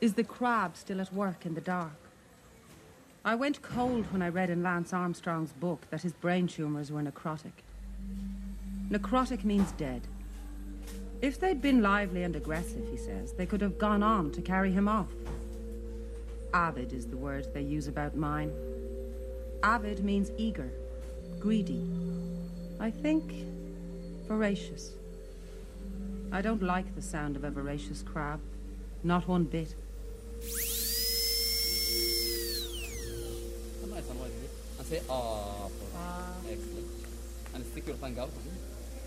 Is the crab still at work in the dark? I went cold when I read in Lance Armstrong's book that his brain tumours were necrotic. Necrotic means dead. If they'd been lively and aggressive, he says, they could have gone on to carry him off. Avid is the word they use about mine. Avid means eager, greedy. I think voracious. I don't like the sound of a voracious crab. Not one bit. Nice one, wasn't? And say ah for excellent. And stick your tongue out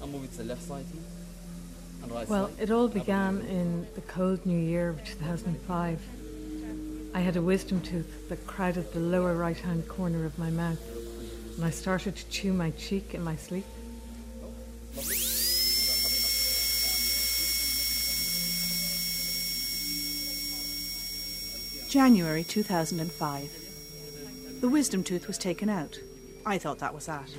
and move it to the left side here. And right Well, side. it all began in the cold new year of 2005. I had a wisdom tooth that crowded the lower right hand corner of my mouth, and I started to chew my cheek in my sleep. January 2005. The wisdom tooth was taken out. I thought that was that.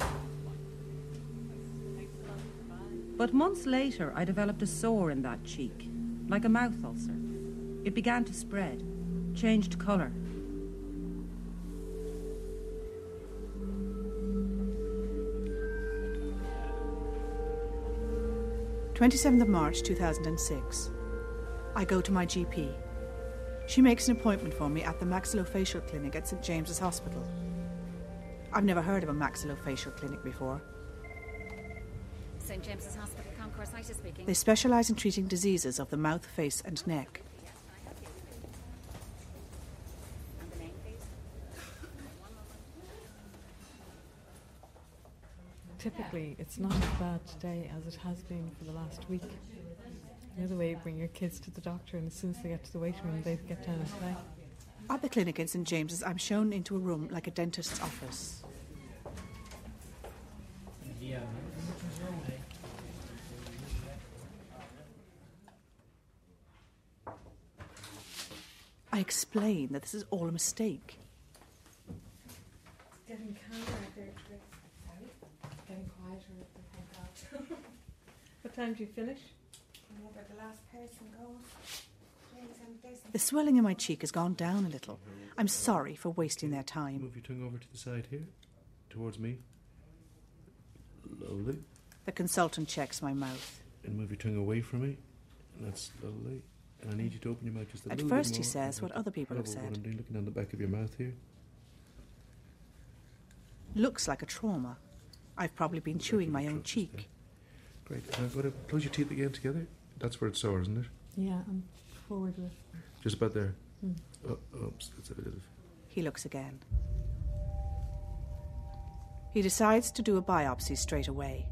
But months later, I developed a sore in that cheek, like a mouth ulcer. It began to spread, changed colour. Twenty-seventh of March 2006. I go to my GP. She makes an appointment for me at the maxillofacial clinic at St James's Hospital. I've never heard of a maxillofacial clinic before. St James's Hospital, Concourse Ita speaking. They specialise in treating diseases of the mouth, face, and neck. And the name, please. Typically, it's not as bad today as it has been for the last week. You know the way you bring your kids to the doctor, and as soon as they get to the waiting room, they get down and play. At the clinic in St James's, I'm shown into a room like a dentist's office. I explain that this is all a mistake. Getting calmer there, Getting quieter thank God. what time do you finish? Whenever the last person goes. Please, and there's The swelling in my cheek has gone down a little. I'm sorry for wasting their time. Move your tongue over to the side here, towards me. Lovely. The consultant checks my mouth. And move your tongue away from me. And that's lovely. And I need you to open your mouth just a At little first bit he says what other people have oh, What said. I'm doing, looking on the back of your mouth here. Looks like a trauma. I've probably been chewing my own cheek. Great. Now go to close your teeth again together. That's where it's sore, isn't it? Yeah, I'm forward with. Just about there. Mm. Oh, oops, that's a bit of. He looks again. He decides to do a biopsy straight away.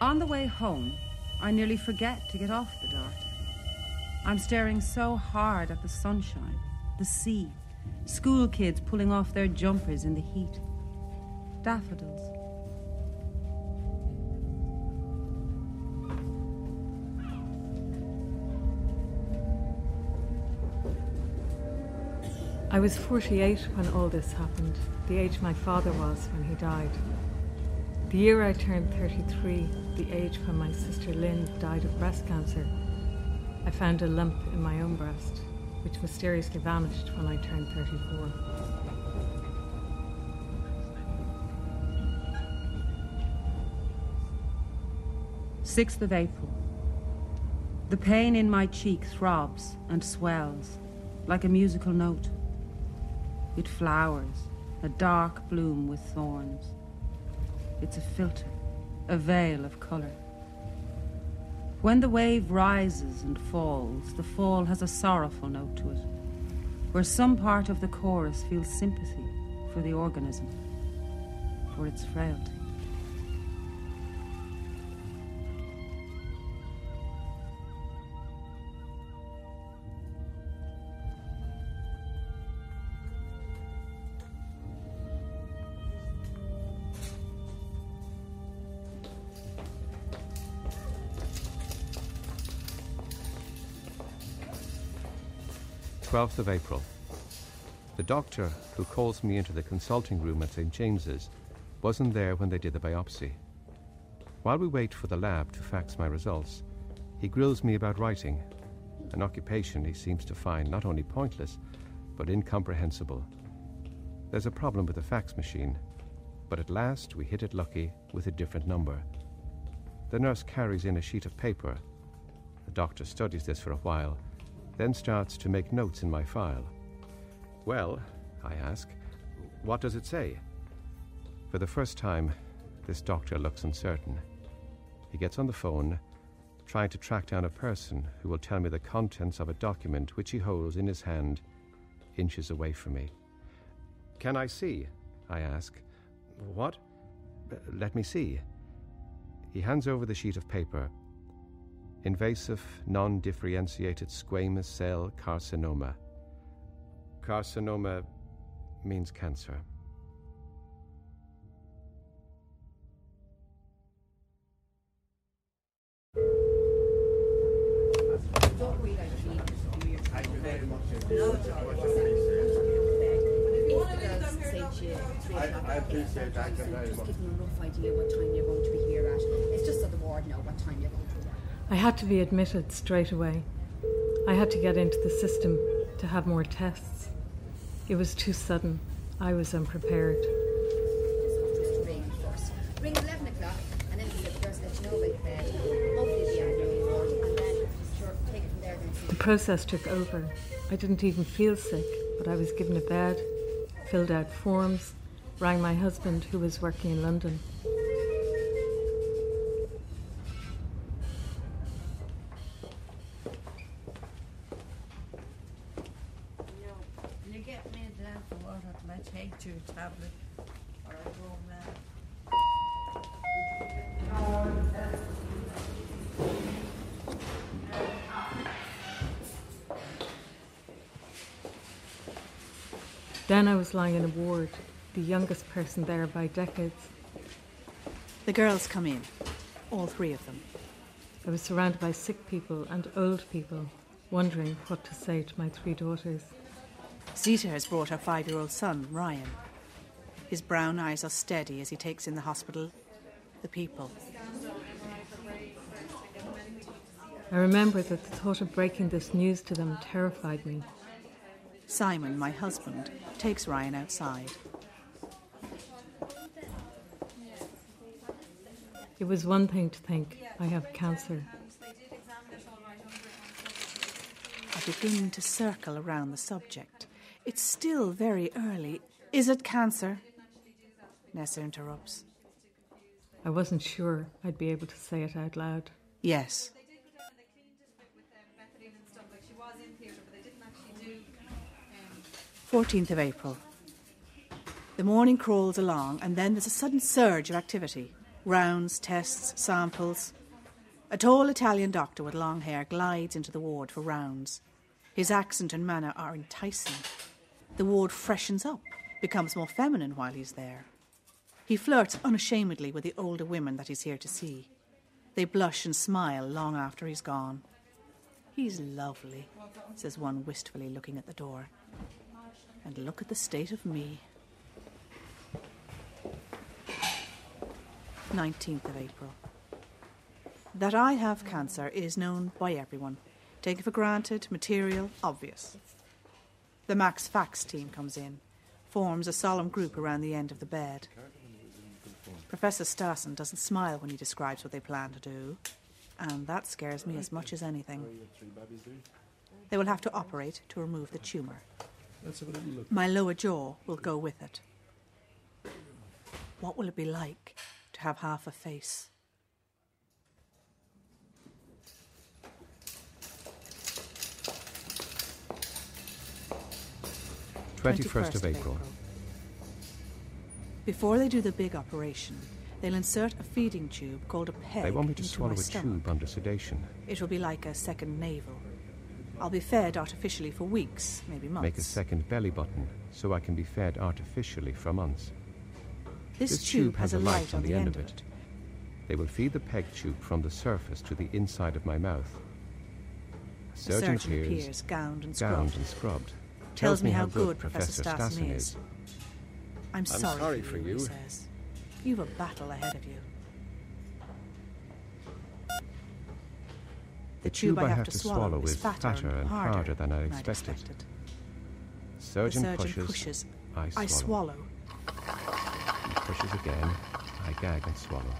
On the way home, I nearly forget to get off the DART. I'm staring so hard at the sunshine, the sea, school kids pulling off their jumpers in the heat, daffodils. I was 48 when all this happened, the age my father was when he died. The year I turned 33, the age when my sister Lynn died of breast cancer, I found a lump in my own breast, which mysteriously vanished when I turned 34. Sixth of April. The pain in my cheek throbs and swells like a musical note. It flowers, a dark bloom with thorns. It's a filter, a veil of colour. When the wave rises and falls, the fall has a sorrowful note to it, where some part of the chorus feels sympathy for the organism, for its frailty. 12th of April. The doctor who calls me into the consulting room at St. James's wasn't there when they did the biopsy. While we wait for the lab to fax my results, he grills me about writing, an occupation he seems to find not only pointless, but incomprehensible. There's a problem with the fax machine, but at last we hit it lucky with a different number. The nurse carries in a sheet of paper. The doctor studies this for a while, then starts to make notes in my file. Well, I ask, what does it say? For the first time, this doctor looks uncertain. He gets on the phone, trying to track down a person who will tell me the contents of a document which he holds in his hand, inches away from me. Can I see? I ask. What? Let me see. He hands over the sheet of paper. Invasive, non differentiated squamous cell carcinoma. Carcinoma means cancer. I appreciate that. Just give them a rough idea what time you're going to be here at. It's just so the ward know what time you're going to be I had to be admitted straight away. I had to get into the system to have more tests. It was too sudden. I was unprepared. Just ring first. Ring 11 o'clock and then the nurse let you know about the bed. Hopefully the admin ward and then sure, take it from there then. The process took over. I didn't even feel sick, but I was given a bed, filled out forms, rang my husband who was working in London. Of water I take two tablet or I go mad? Then I was lying in a ward, the youngest person there by decades. The girls come in, all three of them. I was surrounded by sick people and old people, wondering what to say to my three daughters. Zita has brought her five year old son, Ryan. His brown eyes are steady as he takes in the hospital, the people. I remember that the thought of breaking this news to them terrified me. Simon, my husband, takes Ryan outside. It was one thing to think I have cancer. I begin to circle around the subject. It's still very early. Is it cancer? Nessa interrupts. I wasn't sure I'd be able to say it out loud. Yes. 14th of April. The morning crawls along, and then there's a sudden surge of activity rounds, tests, samples. A tall Italian doctor with long hair glides into the ward for rounds. His accent and manner are enticing. The ward freshens up, becomes more feminine while he's there. He flirts unashamedly with the older women that he's here to see. They blush and smile long after he's gone. He's lovely, says one wistfully, looking at the door. And look at the state of me. 19th of April. That I have cancer is known by everyone. Taken for granted, material, obvious. The Max Fax team comes in, forms a solemn group around the end of the bed. Professor Stassen doesn't smile when he describes what they plan to do, and that scares me as much as anything. They will have to operate to remove the tumour. Let's have a little look. My lower jaw will go with it. What will it be like to have half a face? Twenty-first of April. Before they do the big operation, they'll insert a feeding tube called a peg They want me to swallow a stomach. tube under sedation. It will be like a second navel. I'll be fed artificially for weeks, maybe months. Make a second belly button so I can be fed artificially for months. This, tube, has a light on the end of it. They will feed the peg tube from the surface to the inside of my mouth. A Surgeon, surgeon appears, gowned and gowned and scrubbed. Tells me how good Professor Stassen is. I'm I'm sorry, sorry for you, he says. You've a battle ahead of you. The tube I have to swallow is fatter and harder than I expected. The Surgeon, surgeon pushes, pushes. I swallow. I swallow. He pushes again. I gag and swallow.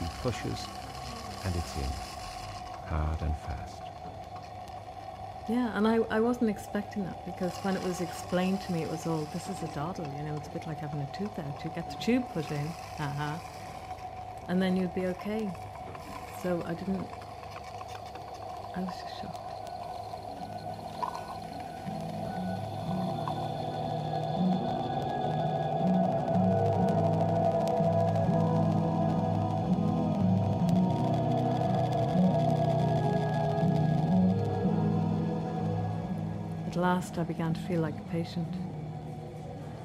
He pushes, and it's in. Hard and fast. Yeah, and I, I wasn't expecting that because when it was explained to me, it was all this is a doddle, you know, it's a bit like having a tooth out. You get the tube put in, uh-huh, and then you'd be okay. So I didn't. I was just shocked. Last, I began to feel like a patient.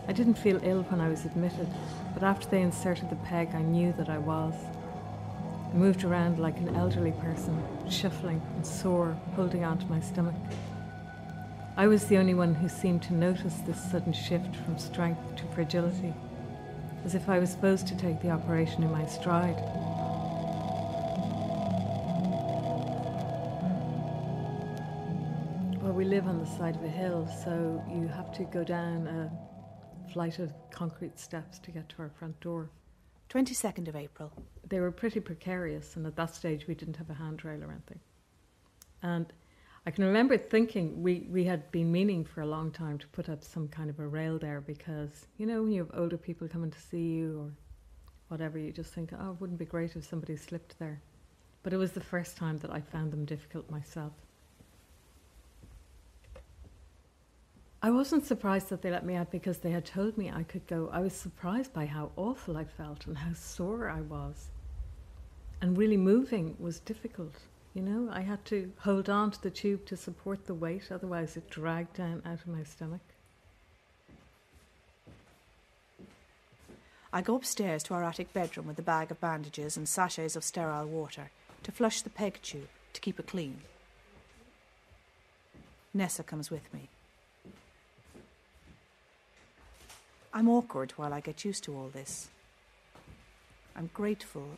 I didn't feel ill when I was admitted, but after they inserted the peg, I knew that I was. I moved around like an elderly person, shuffling and sore, holding onto my stomach. I was the only one who seemed to notice this sudden shift from strength to fragility, as if I was supposed to take the operation in my stride. The side of a hill, so you have to go down a flight of concrete steps to get to our front door. 22nd of April. They were pretty precarious, and at that stage, we didn't have a handrail or anything. And I can remember thinking we, we had been meaning for a long time to put up some kind of a rail there because, you know, when you have older people coming to see you or whatever, you just think, oh, it wouldn't be great if somebody slipped there. But it was the first time that I found them difficult myself. I wasn't surprised that they let me out because they had told me I could go. I was surprised by how awful I felt and how sore I was. And really moving was difficult. You know, I had to hold on to the tube to support the weight, otherwise, it dragged down out of my stomach. I go upstairs to our attic bedroom with a bag of bandages and sachets of sterile water to flush the peg tube to keep it clean. Nessa comes with me. I'm awkward while I get used to all this. I'm grateful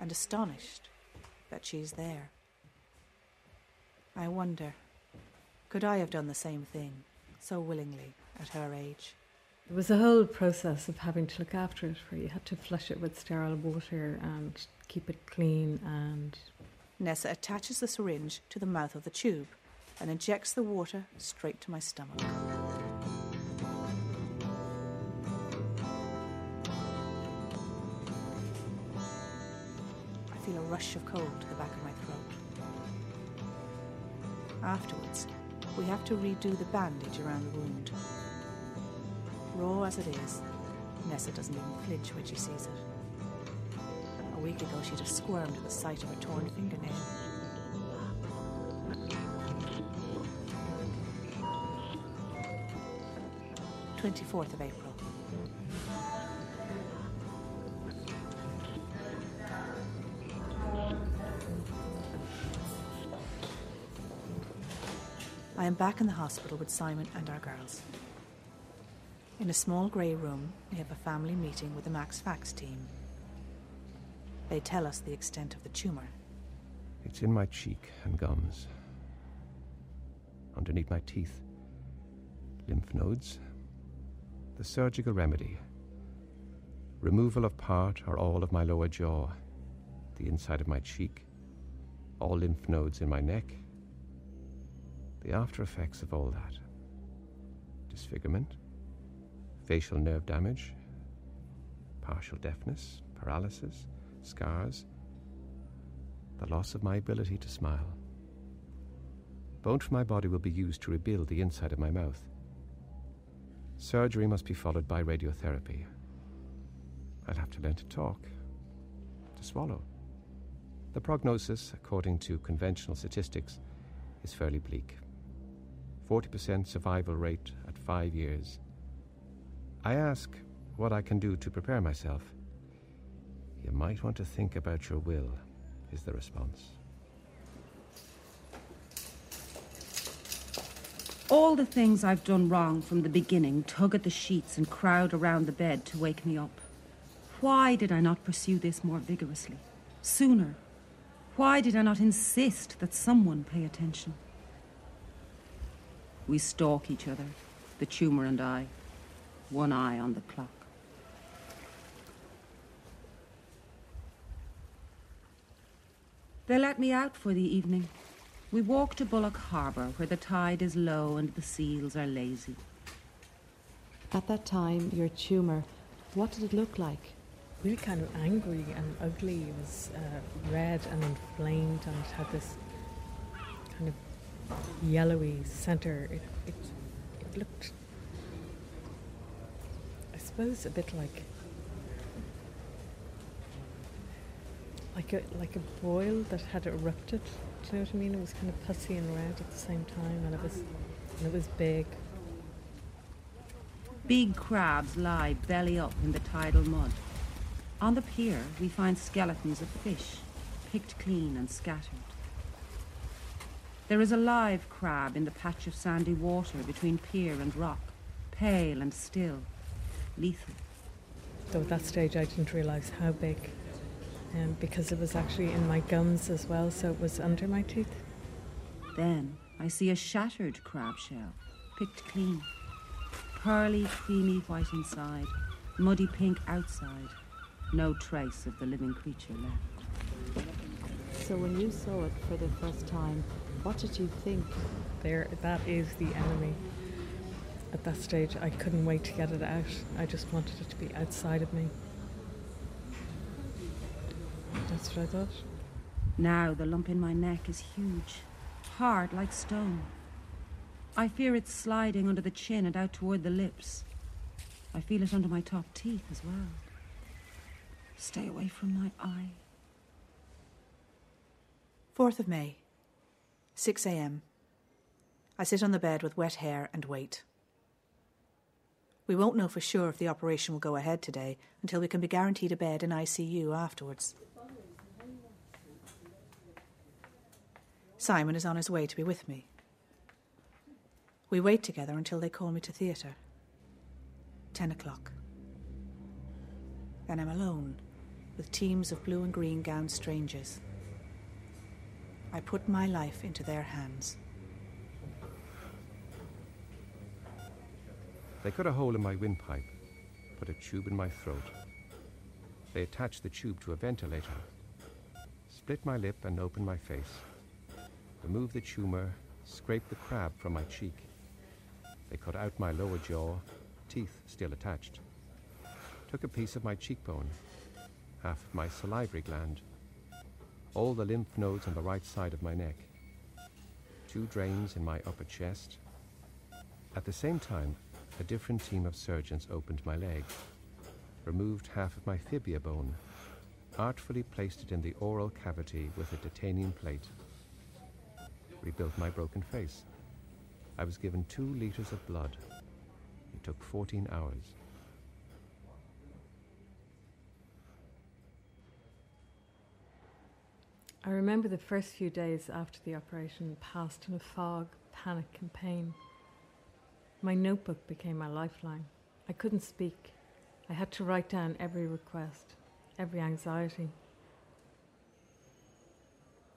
and astonished that she's there. I wonder, could I have done the same thing so willingly at her age? It was a whole process of having to look after it, where you had to flush it with sterile water and keep it clean and Nessa attaches the syringe to the mouth of the tube and injects the water straight to my stomach. Rush of cold to the back of my throat. Afterwards, we have to redo the bandage around the wound. Raw as it is, Nessa doesn't even flinch when she sees it. A week ago, she'd have squirmed at the sight of a torn fingernail. Twenty-fourth of April. I am back in the hospital with Simon and our girls. In a small grey room, we have a family meeting with the Max Fax team. They tell us the extent of the tumour. It's in my cheek and gums. Underneath my teeth. Lymph nodes. The surgical remedy. Removal of part or all of my lower jaw. The inside of my cheek. All lymph nodes in my neck. The after effects of all that. Disfigurement. Facial nerve damage. Partial deafness. Paralysis. Scars the loss of my ability to smile. Bone from my body will be used to rebuild the inside of my mouth. Surgery must be followed by radiotherapy. I'll have to learn to talk, to swallow. The prognosis, according to conventional statistics, is fairly bleak 40% survival rate at five years. I ask what I can do to prepare myself. You might want to think about your will is the response. All the things I've done wrong from the beginning tug at the sheets and crowd around the bed to wake me up. Why did I not pursue this more vigorously? Sooner? Why did I not insist that someone pay attention? We stalk each other, the tumour and I, one eye on the clock. They let me out for the evening. We walk to Bullock Harbour, where the tide is low and the seals are lazy. At that time, your tumour, what did it look like? Really kind of angry and ugly. It was uh, red and inflamed, and it had this kind of yellowy centre. It, it, it looked, I suppose, a bit like like a like a boil that had erupted. Do you know what I mean? It was kind of pussy and red at the same time, and it was and it was big. Big crabs lie belly up in the tidal mud. On the pier, we find skeletons of fish, picked clean and scattered. There is a live crab in the patch of sandy water between pier and rock, pale and still, lethal. Though at that stage I didn't realise how big, um, because it was actually in my gums as well, so it was under my teeth. Then I see a shattered crab shell, picked clean. Pearly, creamy white inside, muddy pink outside. No trace of the living creature left. So when you saw it for the first time, what did you think? There, that is the enemy. At that stage, I couldn't wait to get it out. I just wanted it to be outside of me. That's what I thought. Now the lump in my neck is huge, hard like stone. I fear it's sliding under the chin and out toward the lips. I feel it under my top teeth as well. Stay away from my eye. 4th of May, 6 a.m. I sit on the bed with wet hair and wait. We won't know for sure if the operation will go ahead today until we can be guaranteed a bed in ICU afterwards. Simon is on his way to be with me. We wait together until they call me to theatre. Ten o'clock. Then I'm alone with teams of blue and green gowned strangers. I put my life into their hands. They cut a hole in my windpipe, put a tube in my throat. They attached the tube to a ventilator, split my lip and opened my face, removed the tumour, scraped the crab from my cheek. They cut out my lower jaw, teeth still attached. Took a piece of my cheekbone, half of my salivary gland, all the lymph nodes on the right side of my neck, two drains in my upper chest. At the same time, a different team of surgeons opened my leg, removed half of my fibia bone, artfully placed it in the oral cavity with a titanium plate, rebuilt my broken face. I was given two litres of blood. It took 14 hours. I remember the first few days after the operation passed in a fog, panic, and pain. My notebook became my lifeline. I couldn't speak. I had to write down every request, every anxiety.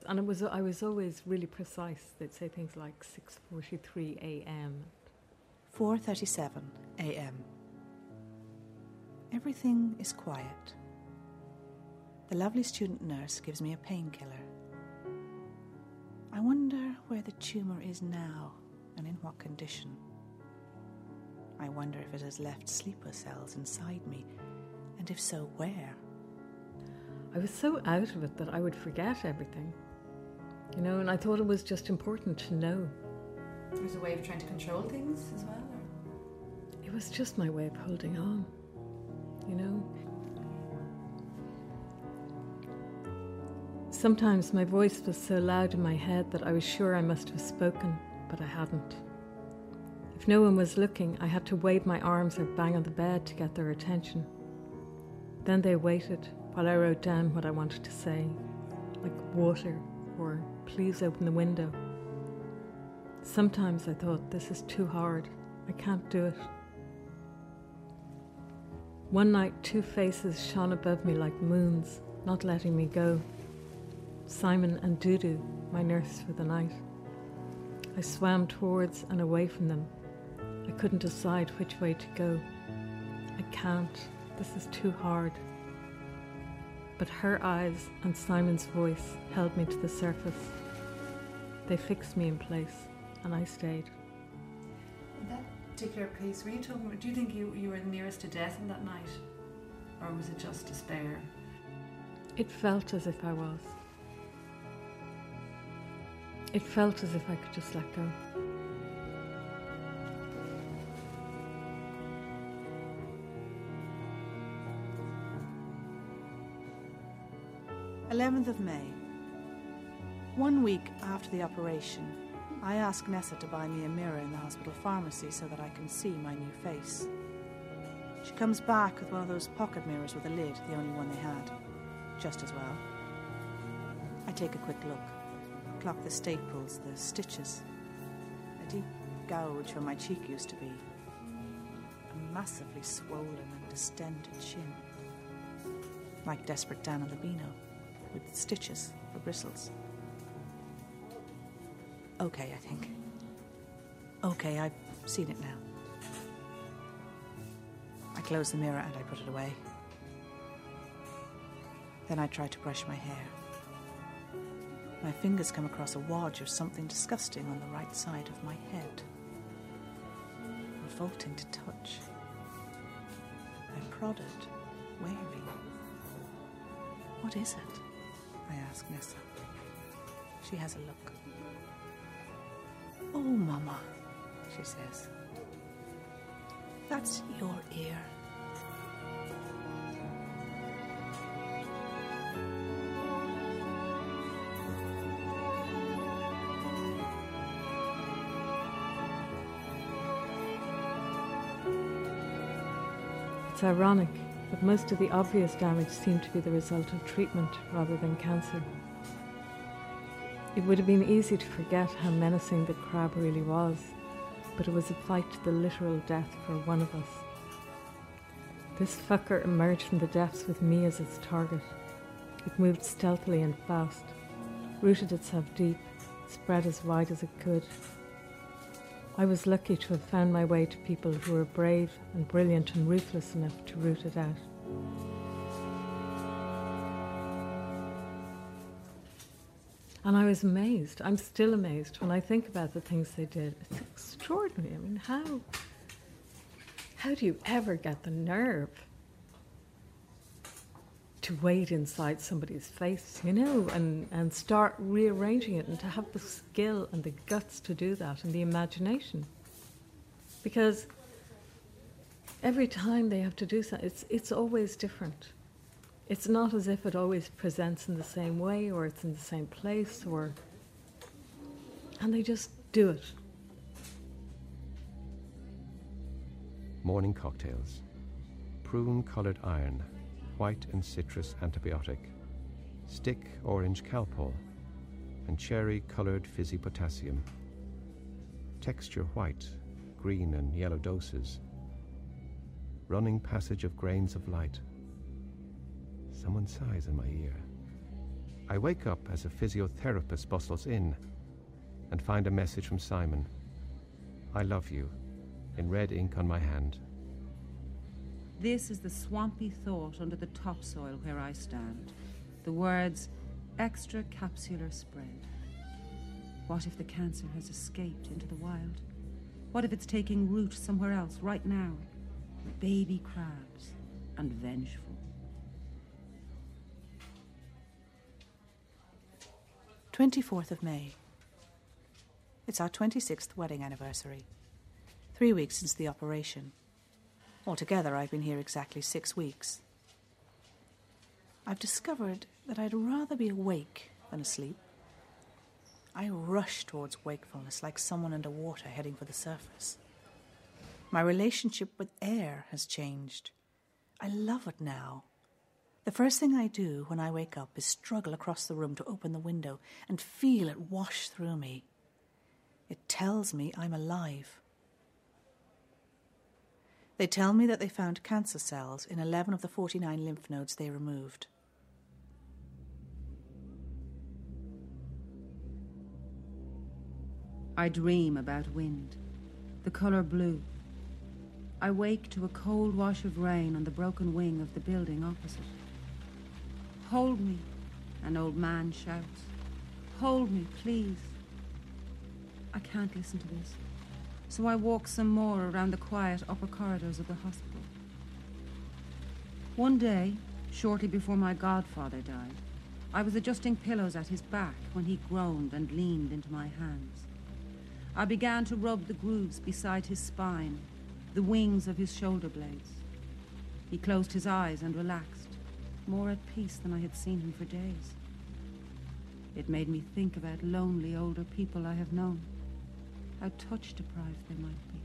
And it was, I was always really precise. They'd say things like 6.43 a.m. 4:37 a.m. Everything is quiet. The lovely student nurse gives me a painkiller. I wonder where the tumor is now and in what condition. I wonder if it has left sleeper cells inside me, and if so, where? I was so out of it that I would forget everything. You know, and I thought it was just important to know. It was a way of trying to control things as well. It was just my way of holding on. You know? Sometimes my voice was so loud in my head that I was sure I must have spoken, but I hadn't. If no one was looking, I had to wave my arms or bang on the bed to get their attention. Then they waited while I wrote down what I wanted to say, like water or please open the window. Sometimes I thought, this is too hard. I can't do it. One night, two faces shone above me like moons, not letting me go. Simon and Dudu, my nurse for the night. I swam towards and away from them. I couldn't decide which way to go. I can't. This is too hard. But her eyes and Simon's voice held me to the surface. They fixed me in place, and I stayed. In that particular place, were you talking? Do you think you, you were nearest to death on that night, or was it just despair? It felt as if I was. It felt as if I could just let go. 11th of May. One week after the operation, I ask Nessa to buy me a mirror in the hospital pharmacy so that I can see my new face. She comes back with one of those pocket mirrors with a lid, the only one they had. Just as well. I take a quick look, clock the staples, the stitches. A deep gouge where my cheek used to be. A massively swollen and distended chin. Like desperate Dan Albino with stitches for bristles. Okay, I think. Okay, I've seen it now. I close the mirror and I put it away. Then I try to brush my hair. My fingers come across a wadge of something disgusting on the right side of my head. Revolting to touch. I prodded, wary. What is it? I ask Nessa. She has a look. Oh, Mama, she says. That's your ear. It's ironic but most of the obvious damage seemed to be the result of treatment rather than cancer. It would have been easy to forget how menacing the crab really was, but it was a fight to the literal death for one of us. This fucker emerged from the depths with me as its target. It moved stealthily and fast, rooted itself deep, spread as wide as it could, I was lucky to have found my way to people who were brave and brilliant and ruthless enough to root it out. And I was amazed. I'm still amazed when I think about the things they did. It's extraordinary. I mean, how how do you ever get the nerve to wait inside somebody's face, you know, and, and start rearranging it and to have the skill and the guts to do that and the imagination. Because every time they have to do something, it's, it's always different. It's not as if it always presents in the same way or it's in the same place or. And they just do it. Morning cocktails. Prune coloured iron white and citrus antibiotic, stick orange calpol, and cherry coloured fizzy potassium. Texture white, green and yellow doses. Running passage of grains of light. Someone sighs in my ear. I wake up as a physiotherapist bustles in and find a message from Simon. I love you, in red ink on my hand. This is the swampy thought under the topsoil where I stand. The words extra capsular spread. What if the cancer has escaped into the wild? What if it's taking root somewhere else right now? Baby crabs and vengeful. Twenty-fourth of May. It's our twenty-sixth wedding anniversary. Three weeks since the operation. Altogether, I've been here exactly six weeks. I've discovered that I'd rather be awake than asleep. I rush towards wakefulness like someone underwater heading for the surface. My relationship with air has changed. I love it now. The first thing I do when I wake up is struggle across the room to open the window and feel it wash through me. It tells me I'm alive. They tell me that they found cancer cells in 11 of the 49 lymph nodes they removed. I dream about wind, the colour blue. I wake to a cold wash of rain on the broken wing of the building opposite. Hold me, an old man shouts. Hold me, please. I can't listen to this, so I walk some more around the quiet upper corridors of the hospital. One day, shortly before my godfather died, I was adjusting pillows at his back when he groaned and leaned into my hands. I began to rub the grooves beside his spine, the wings of his shoulder blades. He closed his eyes and relaxed, more at peace than I had seen him for days. It made me think about lonely older people I have known, how touch deprived they might be.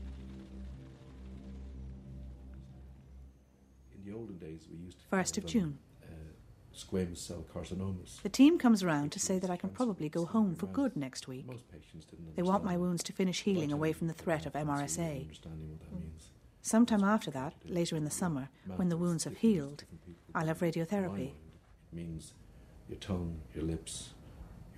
In the olden days, we used to. First of them, June. Uh, squamous cell carcinomas. The team comes round to say that I can probably go home for good next week. Most patients didn't They want my wounds to finish healing away from the threat of MRSA. Understanding what that means. Sometime after that, later in the summer, when the wounds have healed. I'll have radiotherapy. It means your tongue, your lips,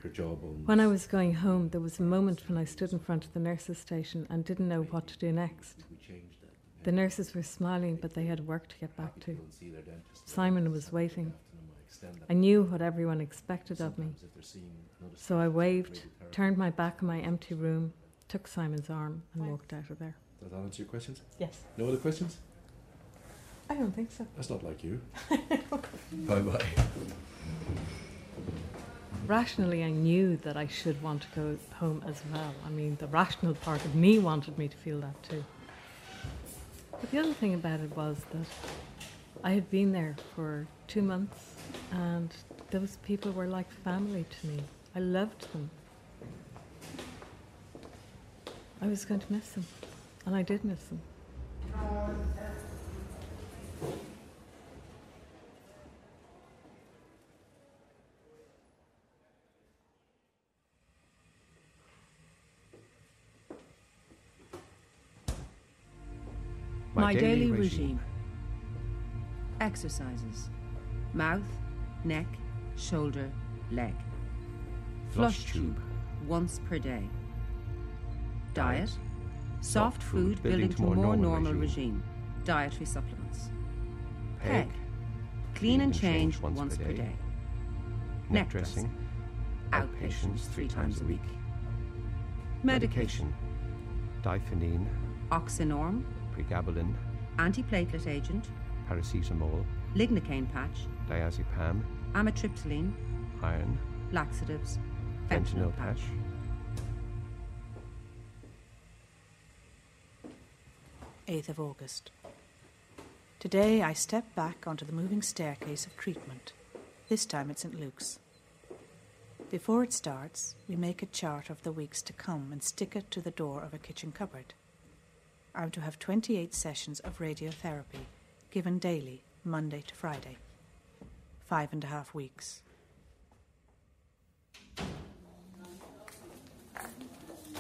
your jawbones. When I was going home, there was a moment when I stood in front of the nurses' station and didn't know what to do next. We changed that. The nurses were smiling, but they had work to get back to. People see their dentist. Simon was waiting. I extend that I knew what everyone expected of me, sometimes if they're seeing another so I waved, turned my back on my empty room, took Simon's arm, and walked out of there. Does that answer your questions? Yes. No other questions? I don't think so. That's not like you. bye bye. Rationally, I knew that I should want to go home as well. I mean, the rational part of me wanted me to feel that too. But the other thing about it was that I had been there for two months and those people were like family to me. I loved them. I was going to miss them, and I did miss them. My, daily, regime. Exercises. Mouth, neck, shoulder, leg. Flush Flush tube. Once per day. Diet. Soft food building to a more normal regime. Dietary supplements. Peg. Peg. Clean and change once per day. Neck Neck dressing. Outpatients three times a week. Medication. Difene, Oxynorm. Pregabalin, Antiplatelet agent. paracetamol, Lignocaine patch. diazepam, Amitriptyline. iron, Laxatives. fentanyl patch. Eighth of August. Today I step back onto the moving staircase of treatment. This time at St. Luke's. Before it starts, we make a chart of the weeks to come and stick it to the door of a kitchen cupboard. I'm to have 28 sessions of radiotherapy, given daily, Monday to Friday. Five and a half weeks.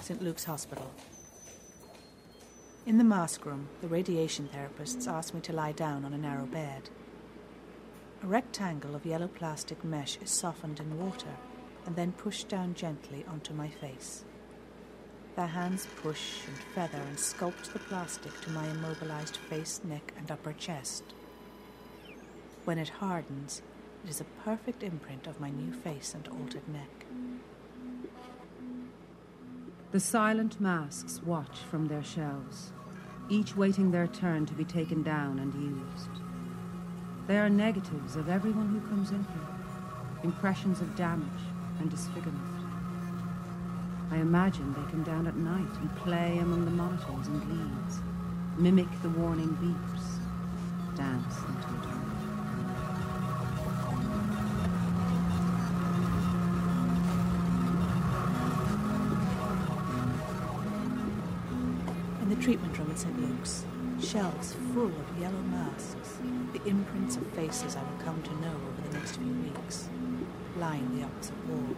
St. Luke's Hospital. In the mask room, the radiation therapists asked me to lie down on a narrow bed. A rectangle of yellow plastic mesh is softened in water and then pushed down gently onto my face. Their hands push and feather and sculpt the plastic to my immobilized face, neck, and upper chest. When it hardens, it is a perfect imprint of my new face and altered neck. The silent masks watch from their shelves, each waiting their turn to be taken down and used. They are negatives of everyone who comes in here, impressions of damage and disfigurement. I imagine they come down at night and play among the monitors and leads, mimic the warning beeps, dance into eternity. In the treatment room at St. Luke's, shelves full of yellow masks, the imprints of faces I will come to know over the next few weeks, line the opposite wall.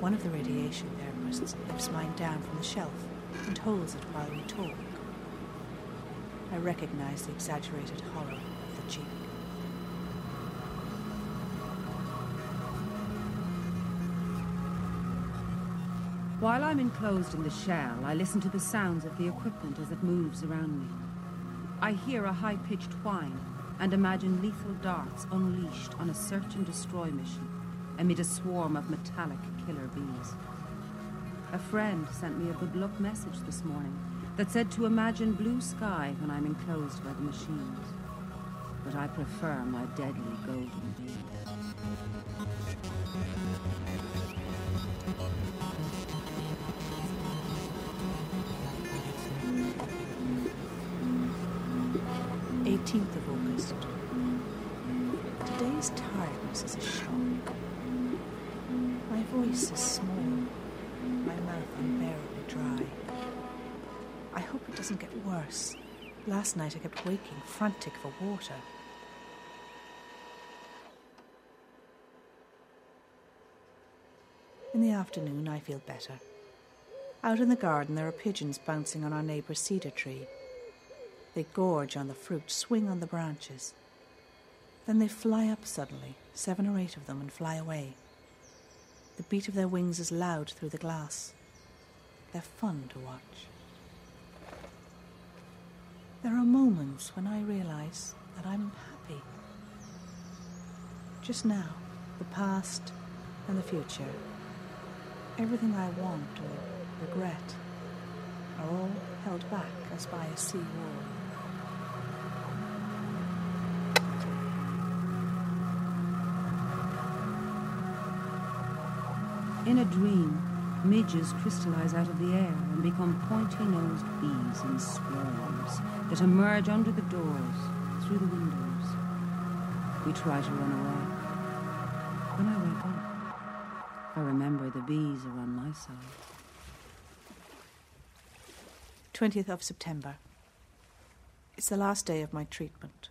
One of the radiation therapists lifts mine down from the shelf and holds it while we talk. I recognize the exaggerated hollow of the cheek. While I'm enclosed in the shell, I listen to the sounds of the equipment as it moves around me. I hear a high pitched whine and imagine lethal darts unleashed on a search and destroy mission amid a swarm of metallic killer bees. A friend sent me a good luck message this morning that said to imagine blue sky when I'm enclosed by the machines. But I prefer my deadly golden bees. Eighteenth of August. Today's tiredness is a shock. Voice is small, my mouth unbearably dry. I hope it doesn't get worse. Last night I kept waking, frantic for water. In the afternoon, I feel better. Out in the garden, there are pigeons bouncing on our neighbour's cedar tree. They gorge on the fruit, swing on the branches. Then they fly up suddenly, seven or eight of them, and fly away. The beat of their wings is loud through the glass. They're fun to watch. There are moments when I realize that I'm happy. Just now, the past and the future, everything I want or regret, are all held back as by a sea wall. In a dream, midges crystallize out of the air and become pointy nosed bees in swarms that emerge under the doors, through the windows. We try to run away. When I wake up, I remember the bees are on my side. 20th of September. It's the last day of my treatment.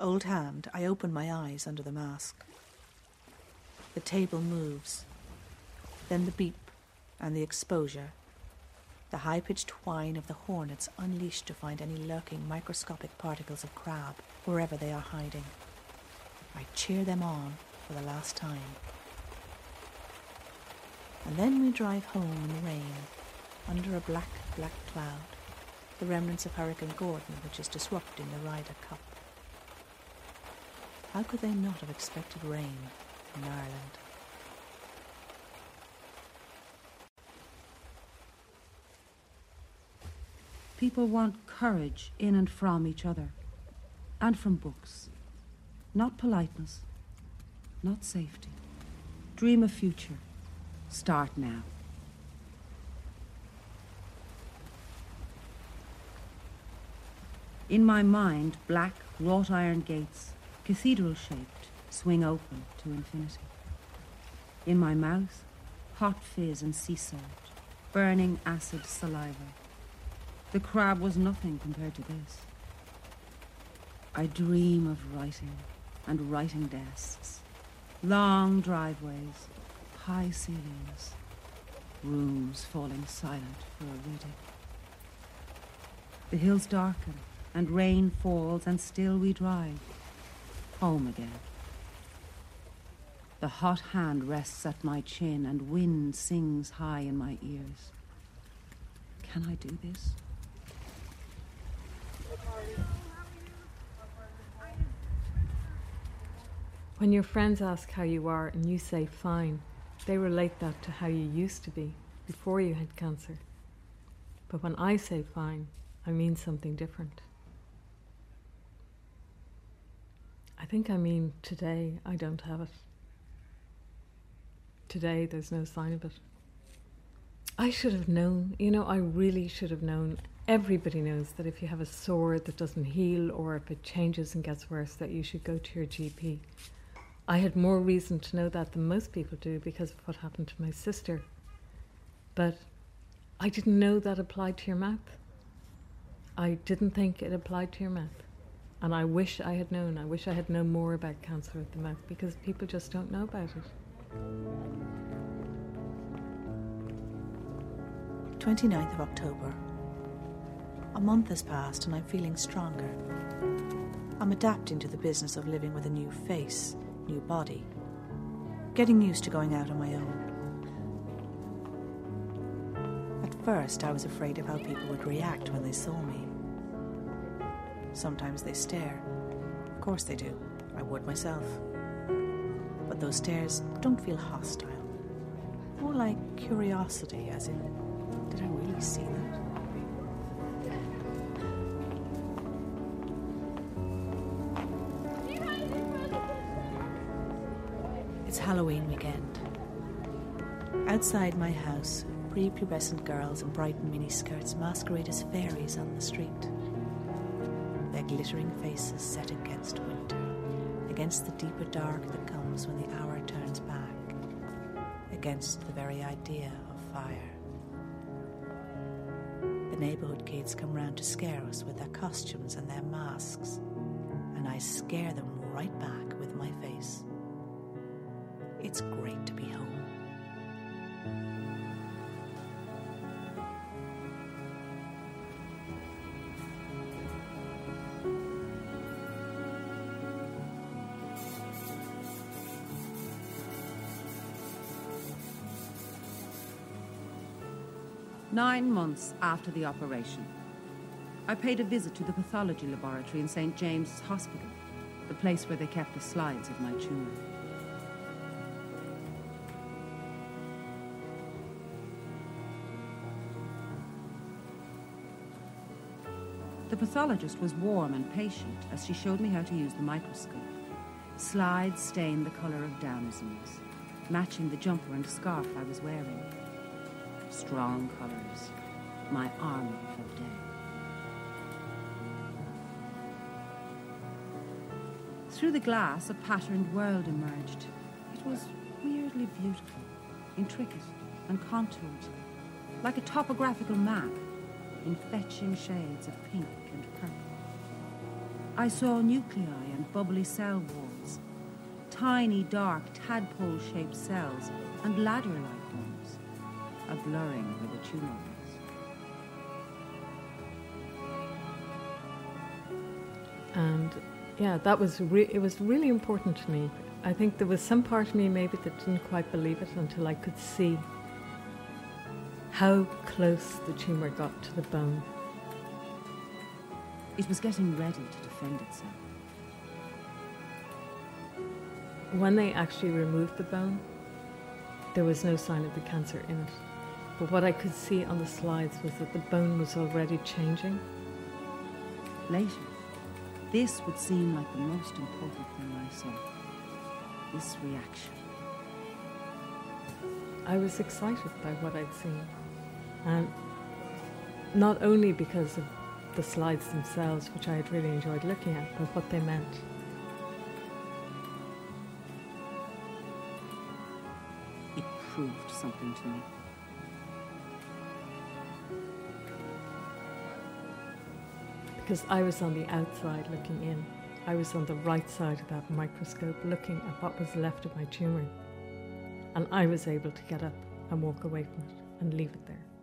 Old hand, I open my eyes under the mask. The table moves. Then the beep and the exposure. The high pitched whine of the hornets unleashed to find any lurking microscopic particles of crab wherever they are hiding. I cheer them on for the last time. And then we drive home in the rain, under a black, black cloud, the remnants of Hurricane Gordon, which is disrupting the Ryder Cup. How could they not have expected rain in Ireland? People want courage in and from each other, and from books. Not politeness, not safety. Dream a future. Start now. In my mind, black wrought iron gates, cathedral shaped, swing open to infinity. In my mouth, hot fizz and sea salt, burning acid saliva. The crab was nothing compared to this. I dream of writing and writing desks, long driveways, high ceilings, rooms falling silent for a reading. The hills darken and rain falls and still we drive home again. The hot hand rests at my chin and wind sings high in my ears. Can I do this? When your friends ask how you are and you say fine, they relate that to how you used to be before you had cancer. But when I say fine, I mean something different. I think I mean today I don't have it. Today there's no sign of it. I should have known, you know, I really should have known. Everybody knows that if you have a sore that doesn't heal or if it changes and gets worse, that you should go to your GP. I had more reason to know that than most people do because of what happened to my sister. But I didn't know that applied to your mouth. I didn't think it applied to your mouth. And I wish I had known. I wish I had known more about cancer of the mouth because people just don't know about it. 29th of October. A month has passed and I'm feeling stronger. I'm adapting to the business of living with a new face, new body, getting used to going out on my own. At first, I was afraid of how people would react when they saw me. Sometimes they stare. Of course they do. I would myself. But those stares don't feel hostile. More like curiosity, as in, did I really see Halloween weekend. Outside my house, prepubescent girls in bright miniskirts masquerade as fairies on the street. Their glittering faces set against winter, against the deeper dark that comes when the hour turns back, against the very idea of fire. The neighborhood kids come round to scare us with their costumes and their masks, and I scare them right back with my face. It's great to be home. Nine months after the operation, I paid a visit to the pathology laboratory in St. James's Hospital, the place where they kept the slides of my tumour. The pathologist was warm and patient as she showed me how to use the microscope. Slides stained the colour of damsons, matching the jumper and scarf I was wearing. Strong colours, my armour of day. Through the glass, a patterned world emerged. It was weirdly beautiful, intricate and contoured, like a topographical map in fetching shades of pink. I saw nuclei and bubbly cell walls, tiny, dark, tadpole shaped cells, and ladder like ones, a blurring where the tumour was. and yeah that was re- it was really important to me i think there was some part of me maybe that didn't quite believe it until i could see how close the tumor got to the bone It was getting ready to defend itself. when they actually removed the bone there was no sign of the cancer in it but what i could see on the slides was that the bone was already changing Later, this would seem like the most important thing I saw. This reaction. I was excited by what I'd seen. And not only because of the slides themselves, which I had really enjoyed looking at, but what they meant. It proved something to me. Because I was on the outside looking in. I was on the right side of that microscope looking at what was left of my tumour. And I was able to get up and walk away from it and leave it there.